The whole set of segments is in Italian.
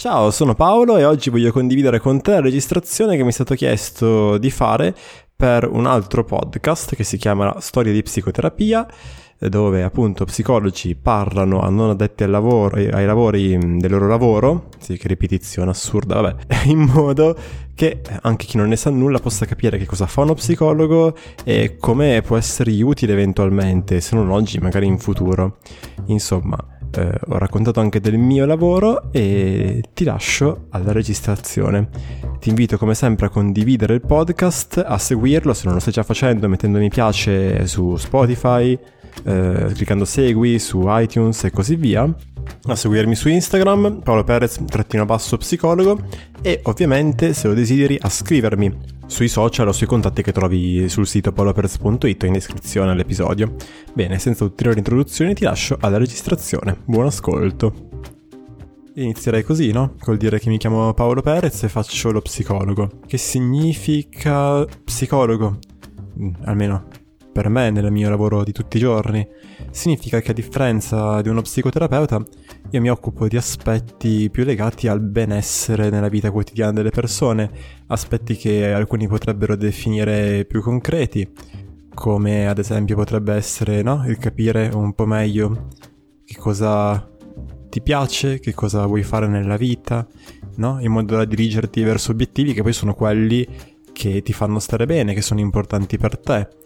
Ciao, sono Paolo e oggi voglio condividere con te la registrazione che mi è stato chiesto di fare per un altro podcast che si chiama Storia di psicoterapia, dove appunto psicologi parlano a non addetti al lavoro, ai lavori del loro lavoro, sì che ripetizione assurda, vabbè, in modo che anche chi non ne sa nulla possa capire che cosa fa uno psicologo e come può essergli utile eventualmente, se non oggi, magari in futuro. Insomma, eh, ho raccontato anche del mio lavoro e ti lascio alla registrazione. Ti invito come sempre a condividere il podcast, a seguirlo se non lo stai già facendo mettendo mi piace su Spotify, eh, cliccando segui su iTunes e così via a seguirmi su Instagram, Paolo Perez, trattino basso psicologo, e ovviamente se lo desideri a scrivermi sui social o sui contatti che trovi sul sito paoloperez.it in descrizione all'episodio. Bene, senza ulteriori introduzioni ti lascio alla registrazione. Buon ascolto. Inizierei così, no? Col dire che mi chiamo Paolo Perez e faccio lo psicologo. Che significa psicologo? Mm, almeno per me nel mio lavoro di tutti i giorni. Significa che a differenza di uno psicoterapeuta io mi occupo di aspetti più legati al benessere nella vita quotidiana delle persone, aspetti che alcuni potrebbero definire più concreti, come ad esempio potrebbe essere no? il capire un po' meglio che cosa ti piace, che cosa vuoi fare nella vita, no? in modo da dirigerti verso obiettivi che poi sono quelli che ti fanno stare bene, che sono importanti per te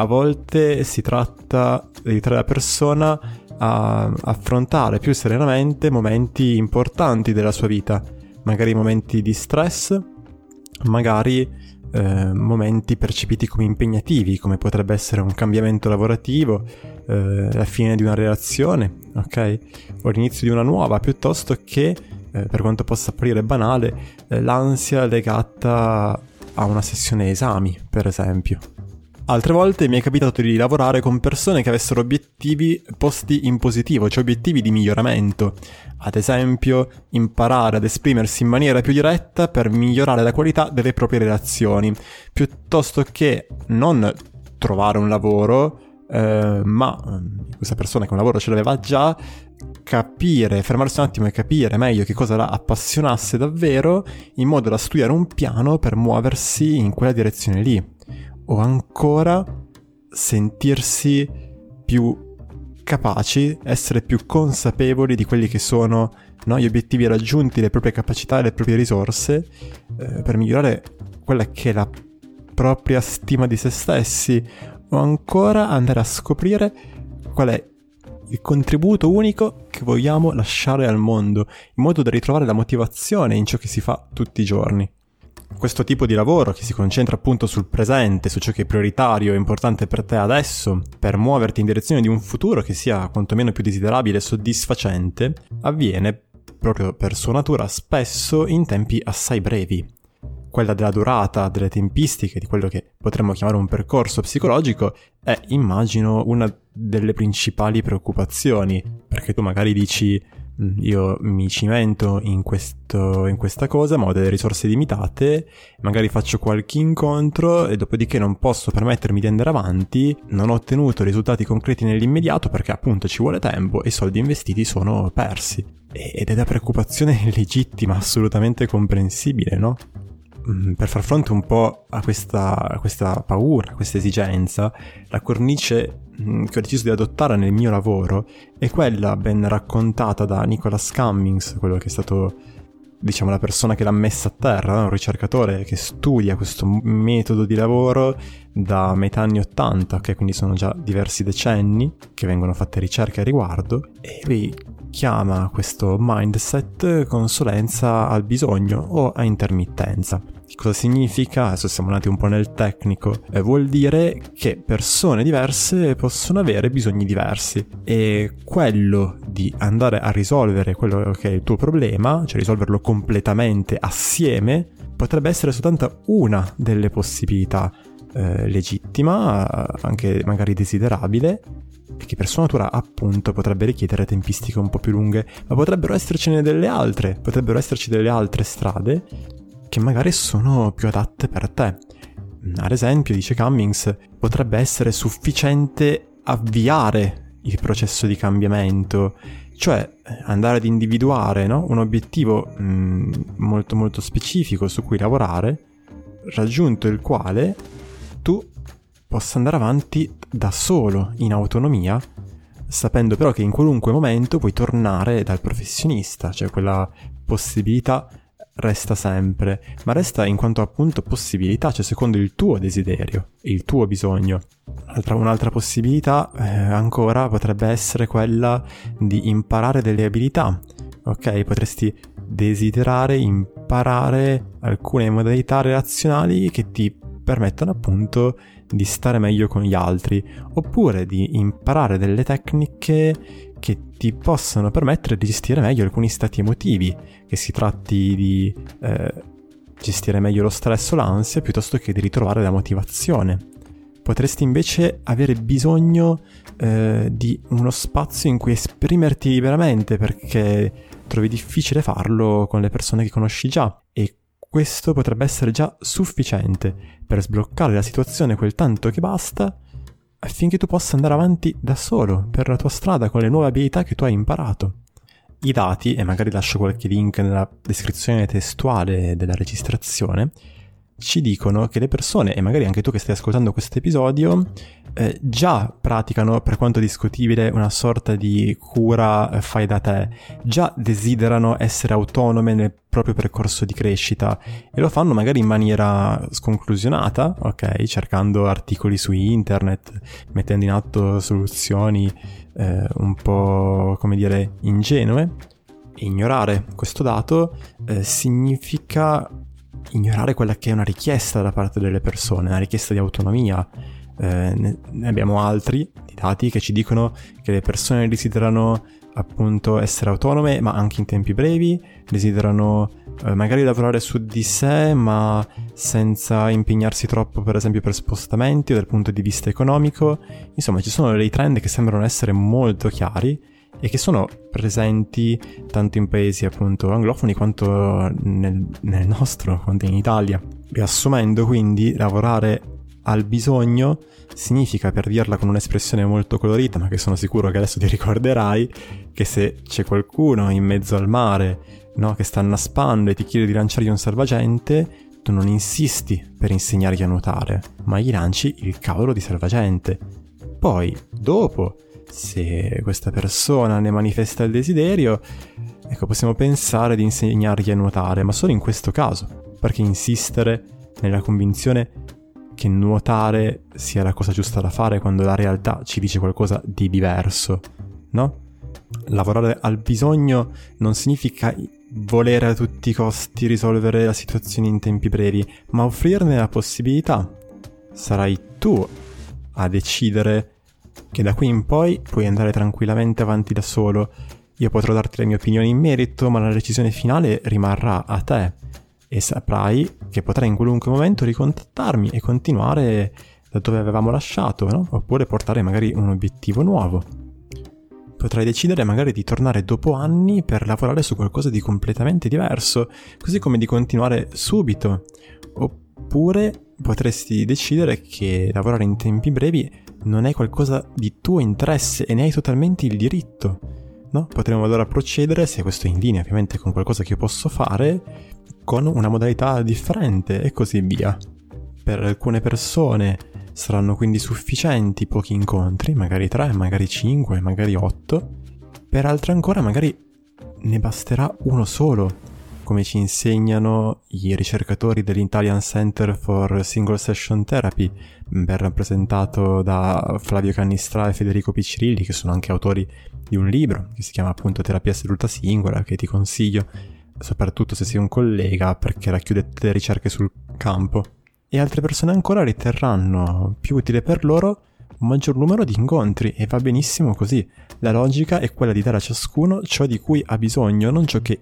a volte si tratta di aiutare la persona a affrontare più serenamente momenti importanti della sua vita, magari momenti di stress, magari eh, momenti percepiti come impegnativi, come potrebbe essere un cambiamento lavorativo, eh, la fine di una relazione, ok? O l'inizio di una nuova, piuttosto che, eh, per quanto possa apparire banale, eh, l'ansia legata a una sessione esami, per esempio. Altre volte mi è capitato di lavorare con persone che avessero obiettivi posti in positivo, cioè obiettivi di miglioramento. Ad esempio, imparare ad esprimersi in maniera più diretta per migliorare la qualità delle proprie relazioni, piuttosto che non trovare un lavoro, eh, ma mm, questa persona che un lavoro ce l'aveva già, capire, fermarsi un attimo e capire meglio che cosa la appassionasse davvero, in modo da studiare un piano per muoversi in quella direzione lì o ancora sentirsi più capaci, essere più consapevoli di quelli che sono no, gli obiettivi raggiunti, le proprie capacità e le proprie risorse eh, per migliorare quella che è la propria stima di se stessi o ancora andare a scoprire qual è il contributo unico che vogliamo lasciare al mondo, in modo da ritrovare la motivazione in ciò che si fa tutti i giorni questo tipo di lavoro che si concentra appunto sul presente, su ciò che è prioritario e importante per te adesso, per muoverti in direzione di un futuro che sia quantomeno più desiderabile e soddisfacente, avviene proprio per sua natura spesso in tempi assai brevi. Quella della durata, delle tempistiche, di quello che potremmo chiamare un percorso psicologico, è immagino una delle principali preoccupazioni, perché tu magari dici io mi cimento in, questo, in questa cosa, ma ho delle risorse limitate, magari faccio qualche incontro e dopodiché non posso permettermi di andare avanti, non ho ottenuto risultati concreti nell'immediato perché appunto ci vuole tempo e i soldi investiti sono persi. Ed è da preoccupazione legittima, assolutamente comprensibile, no? Mm, per far fronte un po' a questa, a questa paura, a questa esigenza, la cornice mm, che ho deciso di adottare nel mio lavoro è quella ben raccontata da Nicholas Cummings, quello che è stato diciamo la persona che l'ha messa a terra, un ricercatore che studia questo metodo di lavoro da metà anni 80, che quindi sono già diversi decenni che vengono fatte ricerche a riguardo, e lui chiama questo mindset consulenza al bisogno o a intermittenza. Cosa significa? Adesso siamo andati un po' nel tecnico. Eh, vuol dire che persone diverse possono avere bisogni diversi e quello di andare a risolvere quello che è il tuo problema, cioè risolverlo completamente assieme, potrebbe essere soltanto una delle possibilità eh, legittima, anche magari desiderabile, che per sua natura appunto potrebbe richiedere tempistiche un po' più lunghe, ma potrebbero essercene delle altre, potrebbero esserci delle altre strade che magari sono più adatte per te. Ad esempio, dice Cummings, potrebbe essere sufficiente avviare il processo di cambiamento, cioè andare ad individuare no? un obiettivo mh, mm, molto molto specifico su cui lavorare, raggiunto il quale tu possa andare avanti da solo, in autonomia, sapendo però che in qualunque momento puoi tornare dal professionista, cioè quella possibilità resta sempre, ma resta in quanto appunto possibilità, cioè secondo il tuo desiderio, il tuo bisogno. Un'altra, un'altra possibilità eh, ancora potrebbe essere quella di imparare delle abilità. Ok, potresti desiderare imparare alcune modalità relazionali che ti permettono appunto di stare meglio con gli altri, oppure di imparare delle tecniche che ti possano permettere di gestire meglio alcuni stati emotivi, che si tratti di eh, gestire meglio lo stress o l'ansia piuttosto che di ritrovare la motivazione. Potresti invece avere bisogno eh, di uno spazio in cui esprimerti liberamente perché trovi difficile farlo con le persone che conosci già e questo potrebbe essere già sufficiente per sbloccare la situazione quel tanto che basta affinché tu possa andare avanti da solo per la tua strada con le nuove abilità che tu hai imparato. I dati, e magari lascio qualche link nella descrizione testuale della registrazione, ci dicono che le persone, e magari anche tu che stai ascoltando questo episodio, eh, già praticano, per quanto discutibile, una sorta di cura eh, fai da te, già desiderano essere autonome nel proprio percorso di crescita e lo fanno magari in maniera sconclusionata, ok? Cercando articoli su internet, mettendo in atto soluzioni eh, un po', come dire, ingenue. Ignorare questo dato eh, significa ignorare quella che è una richiesta da parte delle persone, una richiesta di autonomia. Eh, ne abbiamo altri dati che ci dicono che le persone desiderano appunto essere autonome, ma anche in tempi brevi, desiderano eh, magari lavorare su di sé, ma senza impegnarsi troppo, per esempio, per spostamenti o dal punto di vista economico. Insomma, ci sono dei trend che sembrano essere molto chiari e che sono presenti tanto in paesi appunto anglofoni quanto nel, nel nostro, quanto in Italia. Riassumendo quindi, lavorare al bisogno significa, per dirla con un'espressione molto colorita, ma che sono sicuro che adesso ti ricorderai, che se c'è qualcuno in mezzo al mare no, che sta annaspando e ti chiede di lanciargli un salvagente, tu non insisti per insegnargli a nuotare, ma gli lanci il cavolo di salvagente. Poi, dopo, se questa persona ne manifesta il desiderio, ecco, possiamo pensare di insegnargli a nuotare, ma solo in questo caso, perché insistere nella convinzione che nuotare sia la cosa giusta da fare quando la realtà ci dice qualcosa di diverso, no? Lavorare al bisogno non significa volere a tutti i costi risolvere la situazione in tempi brevi, ma offrirne la possibilità. Sarai tu a decidere che da qui in poi puoi andare tranquillamente avanti da solo. Io potrò darti le mie opinioni in merito, ma la decisione finale rimarrà a te e saprai che potrai in qualunque momento ricontattarmi e continuare da dove avevamo lasciato, no? oppure portare magari un obiettivo nuovo. Potrai decidere magari di tornare dopo anni per lavorare su qualcosa di completamente diverso, così come di continuare subito. Oppure potresti decidere che lavorare in tempi brevi non è qualcosa di tuo interesse e ne hai totalmente il diritto. No? Potremmo allora procedere, se questo è in linea ovviamente con qualcosa che io posso fare, con una modalità differente e così via. Per alcune persone saranno quindi sufficienti pochi incontri, magari 3, magari 5, magari 8. Per altre ancora magari ne basterà uno solo, come ci insegnano i ricercatori dell'Italian Center for Single Session Therapy, ben rappresentato da Flavio Cannistra e Federico Piccirilli, che sono anche autori di un libro che si chiama appunto Terapia seduta singola, che ti consiglio, soprattutto se sei un collega, perché racchiude tutte le ricerche sul campo. E altre persone ancora riterranno più utile per loro un maggior numero di incontri e va benissimo così. La logica è quella di dare a ciascuno ciò di cui ha bisogno, non ciò che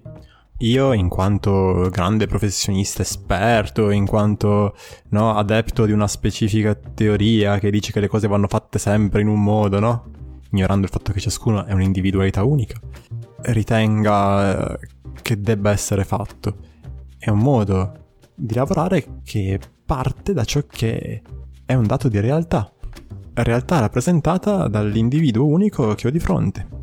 io, in quanto grande professionista esperto, in quanto no, adepto di una specifica teoria che dice che le cose vanno fatte sempre in un modo, no? Ignorando il fatto che ciascuno è un'individualità unica, ritenga eh, che debba essere fatto. È un modo di lavorare che parte da ciò che è un dato di realtà. Realtà rappresentata dall'individuo unico che ho di fronte.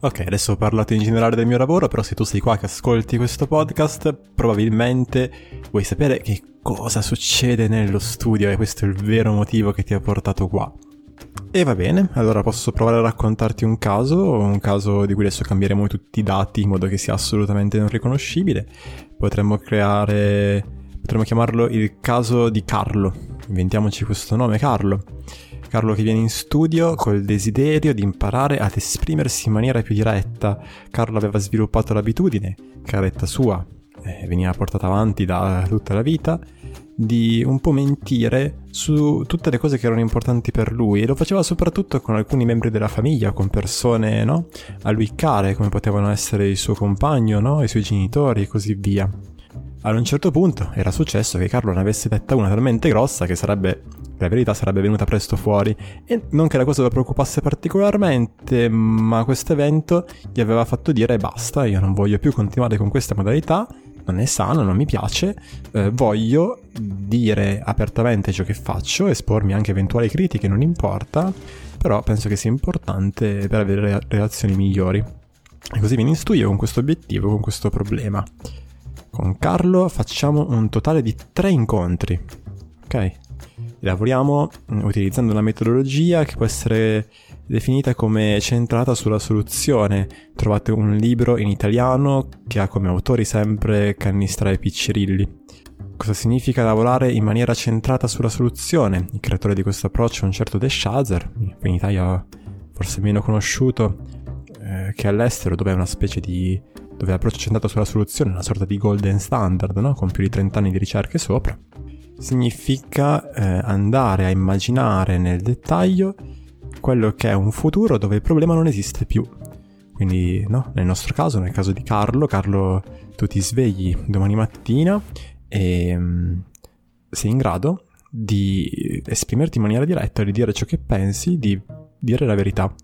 Ok, adesso ho parlato in generale del mio lavoro, però se tu sei qua che ascolti questo podcast, probabilmente vuoi sapere che cosa succede nello studio e questo è il vero motivo che ti ha portato qua. E va bene, allora posso provare a raccontarti un caso, un caso di cui adesso cambieremo tutti i dati in modo che sia assolutamente non riconoscibile. Potremmo creare, potremmo chiamarlo il caso di Carlo. Inventiamoci questo nome, Carlo. Carlo che viene in studio col desiderio di imparare ad esprimersi in maniera più diretta. Carlo aveva sviluppato l'abitudine, caretta sua, eh, veniva portata avanti da tutta la vita, di un po' mentire su tutte le cose che erano importanti per lui e lo faceva soprattutto con alcuni membri della famiglia, con persone no? a lui care come potevano essere il suo compagno, no? i suoi genitori e così via. Ad un certo punto era successo che Carlo ne avesse detta una talmente grossa che sarebbe la verità sarebbe venuta presto fuori e non che la cosa lo preoccupasse particolarmente, ma questo evento gli aveva fatto dire basta, io non voglio più continuare con questa modalità, non è sano, non mi piace, eh, voglio dire apertamente ciò che faccio, espormi anche eventuali critiche, non importa, però penso che sia importante per avere relazioni migliori. E così viene in studio con questo obiettivo, con questo problema. Con Carlo facciamo un totale di tre incontri. Ok? Lavoriamo mm, utilizzando una metodologia che può essere definita come centrata sulla soluzione. Trovate un libro in italiano che ha come autori sempre Cannistra e Piccirilli. Cosa significa lavorare in maniera centrata sulla soluzione? Il creatore di questo approccio è un certo De Shazer, in Italia forse meno conosciuto eh, che all'estero, dove è una specie di dove l'approccio centrato sulla soluzione una sorta di golden standard, no? con più di 30 anni di ricerche sopra significa eh, andare a immaginare nel dettaglio quello che è un futuro dove il problema non esiste più. Quindi, no, nel nostro caso, nel caso di Carlo, Carlo, tu ti svegli domani mattina e um, sei in grado di esprimerti in maniera diretta, di dire ciò che pensi, di dire la verità.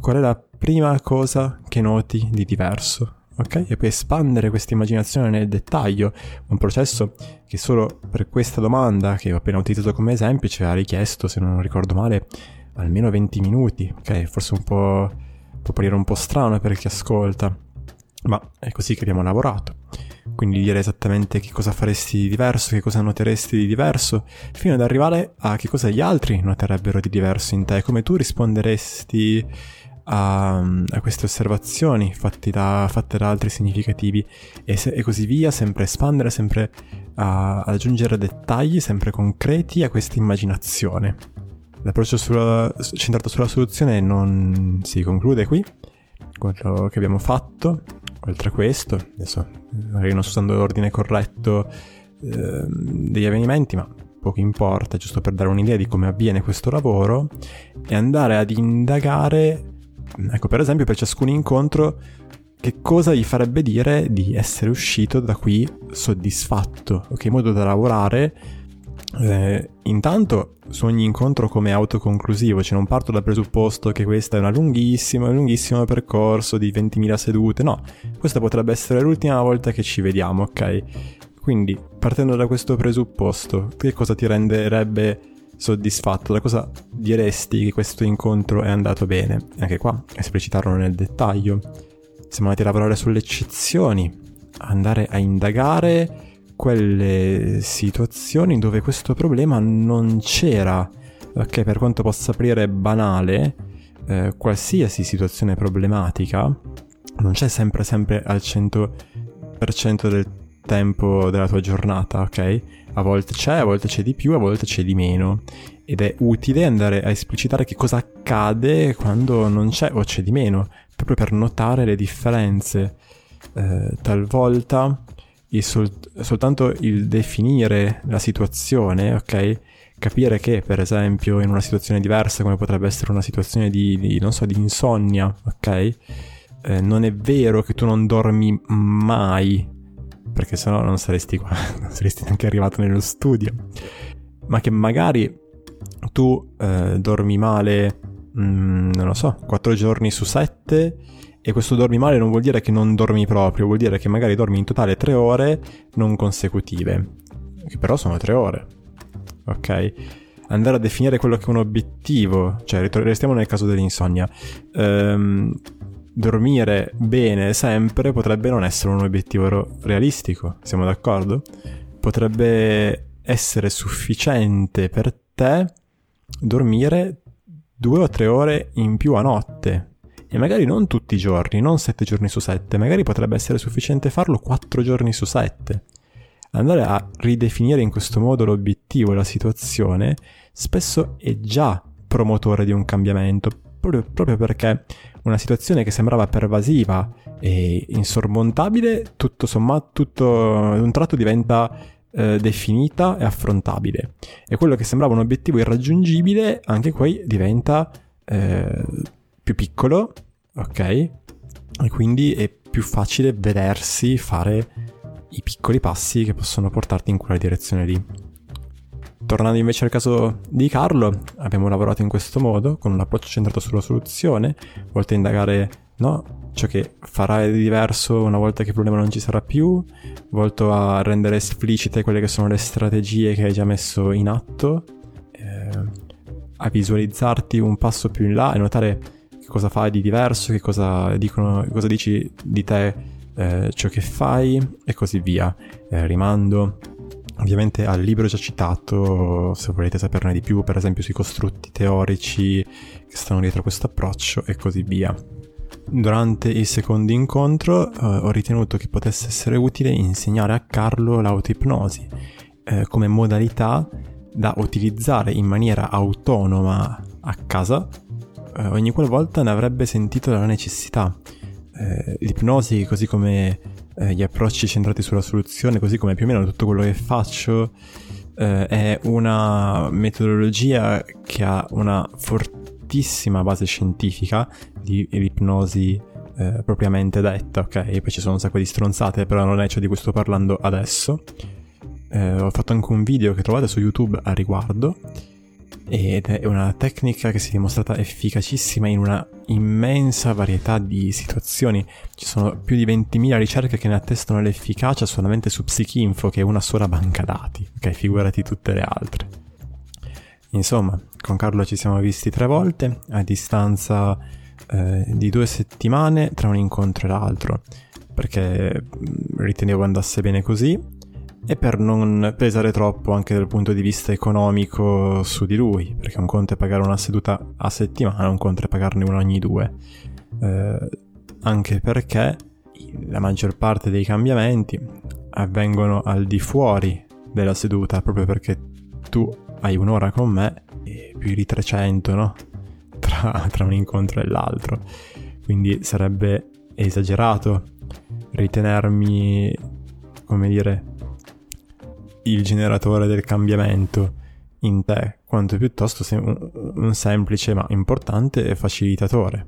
Qual è la prima cosa che noti di diverso? ok? E puoi espandere questa immaginazione nel dettaglio, un processo che solo per questa domanda che ho appena utilizzato come esempio ci ha richiesto, se non ricordo male, almeno 20 minuti, ok? Forse un po' può apparire un po' strano per chi ascolta, ma è così che abbiamo lavorato. Quindi dire esattamente che cosa faresti di diverso, che cosa noteresti di diverso, fino ad arrivare a che cosa gli altri noterebbero di diverso in te, come tu risponderesti a, a queste osservazioni da, fatte da altri significativi e, se, e, così via, sempre espandere, sempre ad aggiungere dettagli sempre concreti a questa immaginazione. L'approccio sulla, centrato sulla soluzione non si conclude qui, quello che abbiamo fatto, oltre a questo, adesso magari non sto usando l'ordine corretto eh, degli avvenimenti, ma poco importa, giusto per dare un'idea di come avviene questo lavoro, è andare ad indagare Ecco, per esempio, per ciascun incontro, che cosa gli farebbe dire di essere uscito da qui soddisfatto, ok? In modo da lavorare eh, intanto su ogni incontro come autoconclusivo, cioè non parto dal presupposto che questo è un lunghissimo percorso di 20.000 sedute, no, questa potrebbe essere l'ultima volta che ci vediamo, ok? Quindi, partendo da questo presupposto, che cosa ti renderebbe soddisfatto, da cosa diresti che questo incontro è andato bene? Anche qua, esplicitarlo nel dettaglio. Siamo andati a lavorare sulle eccezioni, andare a indagare quelle situazioni dove questo problema non c'era, ok? Per quanto possa apparire banale, eh, qualsiasi situazione problematica non c'è sempre sempre al 100% del tempo della tua giornata, ok? A volte c'è, a volte c'è di più, a volte c'è di meno. Ed è utile andare a esplicitare che cosa accade quando non c'è o c'è di meno, proprio per notare le differenze. Eh, talvolta il sol- soltanto il definire la situazione, ok? Capire che, per esempio, in una situazione diversa, come potrebbe essere una situazione di, di non so, di insonnia, ok? Eh, non è vero che tu non dormi mai perché sennò non saresti qua, non saresti neanche arrivato nello studio. Ma che magari tu eh, dormi male, mh, mm, non lo so, 4 giorni su 7 e questo dormi male non vuol dire che non dormi proprio, vuol dire che magari dormi in totale 3 ore non consecutive, che però sono 3 ore. Ok? Andare a definire quello che è un obiettivo, cioè restiamo nel caso dell'insonnia. Ehm, dormire bene sempre potrebbe non essere un obiettivo realistico, siamo d'accordo? Potrebbe essere sufficiente per te dormire due o tre ore in più a notte. E magari non tutti i giorni, non sette giorni su sette, magari potrebbe essere sufficiente farlo quattro giorni su sette. Andare a ridefinire in questo modo l'obiettivo la situazione spesso è già promotore di un cambiamento, proprio, proprio perché una situazione che sembrava pervasiva e insormontabile, tutto sommato, tutto un tratto diventa eh, definita e affrontabile. E quello che sembrava un obiettivo irraggiungibile, anche qui diventa eh, più piccolo, ok? E quindi è più facile vedersi fare i piccoli passi che possono portarti in quella direzione lì. Tornando invece al caso di Carlo, abbiamo lavorato in questo modo, con un approccio centrato sulla soluzione, volto a indagare no, ciò che farà di diverso una volta che il problema non ci sarà più, volto a rendere esplicite quelle che sono le strategie che hai già messo in atto, eh, a visualizzarti un passo più in là e notare cosa fai di diverso, che cosa, dicono, cosa dici di te, eh, ciò che fai e così via. Eh, rimando ovviamente al libro già citato, se volete saperne di più, per esempio sui costrutti teorici che stanno dietro questo approccio e così via. Durante il secondo incontro eh, ho ritenuto che potesse essere utile insegnare a Carlo l'autoipnosi eh, come modalità da utilizzare in maniera autonoma a casa eh, ogni qualvolta ne avrebbe sentito la necessità. Eh, l'ipnosi, così come eh, gli approcci centrati sulla soluzione, così come più o meno tutto quello che faccio, eh, è una metodologia che ha una fortissima base scientifica di, di ipnosi eh, propriamente detta, ok? Poi ci sono un sacco di stronzate, però non è ciò di cui sto parlando adesso. Eh, ho fatto anche un video che trovate su YouTube a riguardo ed è una tecnica che si è dimostrata efficacissima in una immensa varietà di situazioni. Ci sono più di 20.000 ricerche che ne attestano l'efficacia solamente su Psychinfo, che è una sola banca dati, ok? Figurati tutte le altre. Insomma, con Carlo ci siamo visti tre volte, a distanza eh, di due settimane tra un incontro e l'altro, perché mm, ritenevo andasse bene così e per non pesare troppo anche dal punto di vista economico su di lui, perché un conto è pagare una seduta a settimana, un conto è pagarne una ogni due. Eh, anche perché la maggior parte dei cambiamenti avvengono al di fuori della seduta, proprio perché tu hai un'ora con me e più di 300, no? Tra, tra un incontro e l'altro. Quindi sarebbe esagerato ritenermi, come dire, il generatore del cambiamento in te, quanto piuttosto un semplice ma importante facilitatore.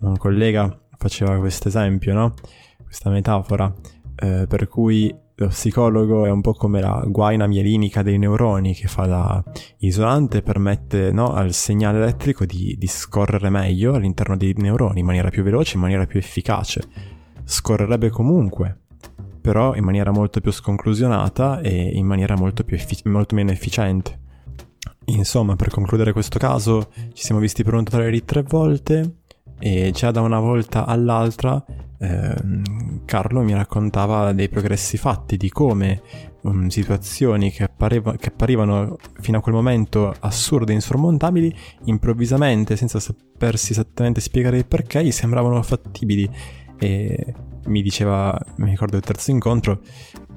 Un collega faceva questo esempio, no? Questa metafora, eh, per cui lo psicologo è un po' come la guaina mielinica dei neuroni che fa da isolante e permette no, al segnale elettrico di, di scorrere meglio all'interno dei neuroni in maniera più veloce, in maniera più efficace. Scorrerebbe comunque, però in maniera molto più sconclusionata e in maniera molto, effic- molto meno efficiente. Insomma, per concludere questo caso, ci siamo visti di tre volte e già da una volta all'altra eh, Carlo mi raccontava dei progressi fatti, di come um, situazioni che, appareva, che, apparivano fino a quel momento assurde e insormontabili, improvvisamente, senza sapersi esattamente spiegare il perché, gli sembravano fattibili e mi diceva, mi ricordo il terzo incontro,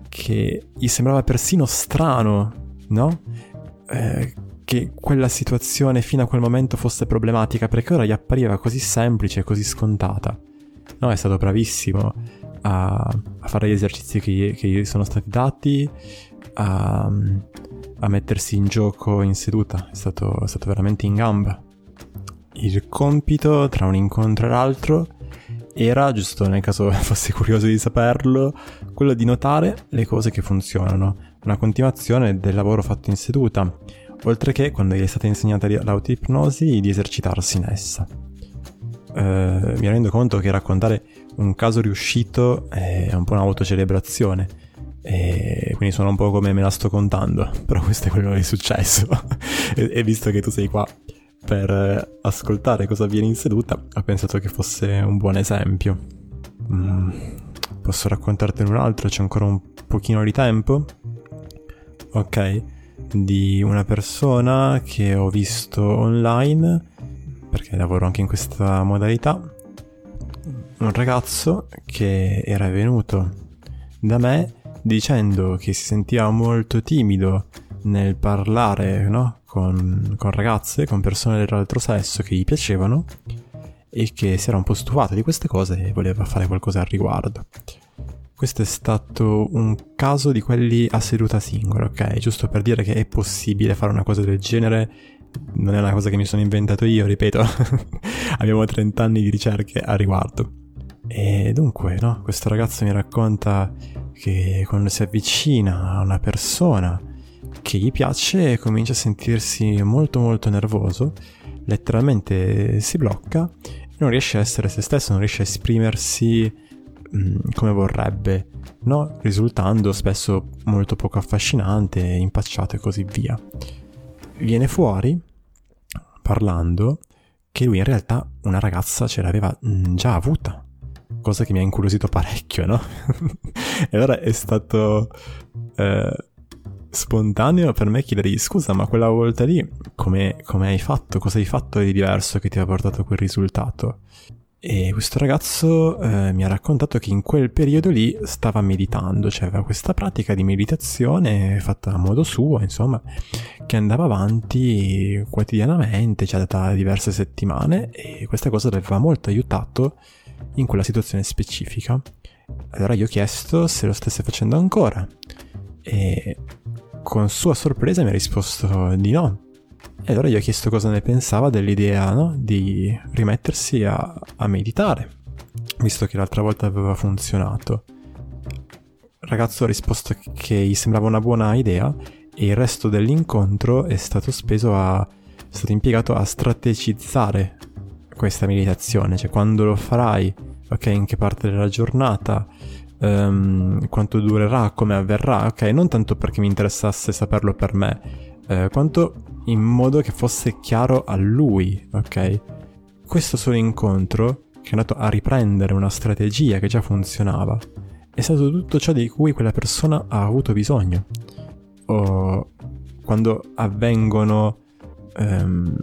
che gli sembrava persino strano, no? Eh, che quella situazione fino a quel momento fosse problematica perché ora gli appariva così semplice così scontata. No, è stato bravissimo a, a fare gli esercizi che, che, gli sono stati dati, a, a, mettersi in gioco in seduta, è stato, è stato veramente in gamba. Il compito tra un incontro e l'altro era, giusto nel caso fosse curioso di saperlo, quello di notare le cose che funzionano, una continuazione del lavoro fatto in seduta, oltre che, quando gli è stata insegnata l'autoipnosi, di esercitarsi in essa. Uh, mi rendo conto che raccontare un caso riuscito è un po' un'autocelebrazione, e quindi sono un po' come me la sto contando, però questo è quello che è successo. e, e visto che tu sei qua per ascoltare cosa avviene in seduta, ho pensato che fosse un buon esempio. Mm, posso raccontartene un altro? C'è ancora un pochino di tempo? Ok, di una persona che ho visto online, perché lavoro anche in questa modalità, un ragazzo che era venuto da me dicendo che si sentiva molto timido nel parlare no? con, con ragazze, con persone dell'altro sesso che gli piacevano e che si era un po' stufato di queste cose e voleva fare qualcosa al riguardo. Questo è stato un caso di quelli a seduta singola, ok? Giusto per dire che è possibile fare una cosa del genere, non è una cosa che mi sono inventato io, ripeto, abbiamo 30 anni di ricerche a riguardo. E dunque, no, questo ragazzo mi racconta che quando si avvicina a una persona che gli piace comincia a sentirsi molto molto nervoso, letteralmente si blocca e non riesce a essere se stesso, non riesce a esprimersi mm, come vorrebbe, no? risultando spesso molto poco affascinante, impacciato e così via. Viene fuori, parlando, che lui in realtà una ragazza ce l'aveva mm, già avuta, cosa che mi ha incuriosito parecchio, no? e allora è stato... Eh, spontaneo per me chiedergli scusa, ma quella volta lì come, come hai fatto? Cosa hai fatto di diverso che ti ha portato a quel risultato? E questo ragazzo eh, mi ha raccontato che in quel periodo lì stava meditando, cioè aveva questa pratica di meditazione fatta a modo suo, insomma, che andava avanti quotidianamente, cioè da diverse settimane, e questa cosa l'aveva molto aiutato in quella situazione specifica. Allora gli ho chiesto se lo stesse facendo ancora e con sua sorpresa mi ha risposto di no. E allora gli ho chiesto cosa ne pensava dell'idea no? di rimettersi a, a meditare, visto che l'altra volta aveva funzionato. Il ragazzo ha risposto che gli sembrava una buona idea e il resto dell'incontro è stato speso a è stato impiegato a strategizzare questa meditazione, cioè quando lo farai, ok, in che parte della giornata, um, quanto durerà, come avverrà, ok? Non tanto perché mi interessasse saperlo per me, eh, quanto in modo che fosse chiaro a lui, ok? Questo solo incontro, che è andato a riprendere una strategia che già funzionava, è stato tutto ciò di cui quella persona ha avuto bisogno. O quando avvengono um,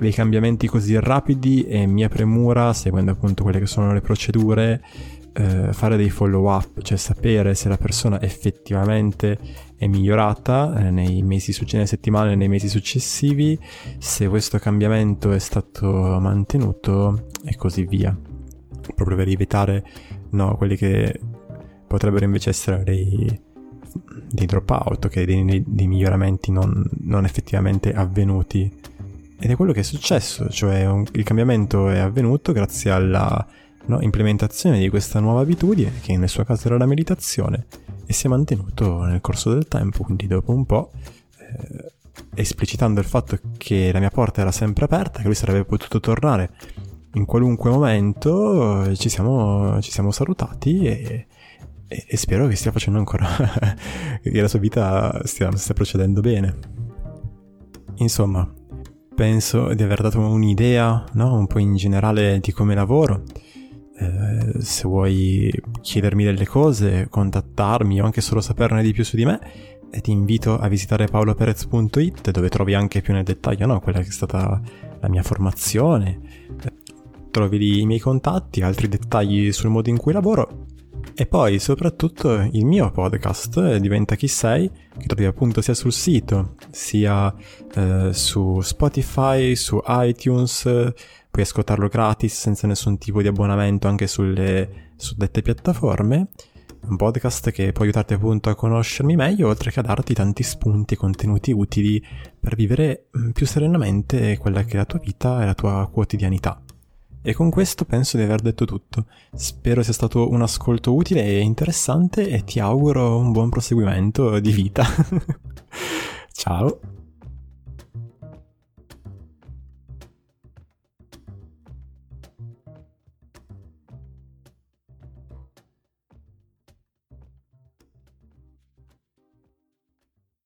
dei cambiamenti così rapidi e mia premura, seguendo appunto quelle che sono le procedure, eh, fare dei follow up, cioè sapere se la persona effettivamente è migliorata eh, nei mesi nelle settimane, nei mesi successivi, se questo cambiamento è stato mantenuto e così via. Proprio per evitare no, quelli che potrebbero invece essere dei, dei dropout, okay, dei, dei miglioramenti non, non effettivamente avvenuti. Ed è quello che è successo, cioè un, il cambiamento è avvenuto grazie alla no, implementazione di questa nuova abitudine, che nel suo caso era la meditazione, e si è mantenuto nel corso del tempo, quindi dopo un po', eh, esplicitando il fatto che la mia porta era sempre aperta, che lui sarebbe potuto tornare in qualunque momento, ci siamo, ci siamo salutati e, e, e, spero che stia facendo ancora, che la sua vita stia, stia procedendo bene. Insomma, penso di aver dato un'idea, no? un po' in generale di come lavoro eh, se vuoi chiedermi delle cose, contattarmi o anche solo saperne di più su di me, eh, ti invito a visitare paoloperez.it dove trovi anche più nel dettaglio no? quella che è stata la mia formazione. Trovi lì i miei contatti, altri dettagli sul modo in cui lavoro e poi soprattutto il mio podcast eh, diventa Chi sei, che trovi appunto sia sul sito, sia eh, su Spotify, su iTunes, puoi ascoltarlo gratis senza nessun tipo di abbonamento anche sulle suddette piattaforme. Un podcast che può aiutarti appunto a conoscermi meglio, oltre che a darti tanti spunti e contenuti utili per vivere mm, più serenamente quella che è la tua vita e la tua quotidianità. E con questo penso di aver detto tutto. Spero sia stato un ascolto utile e interessante e ti auguro un buon proseguimento di vita. Ciao!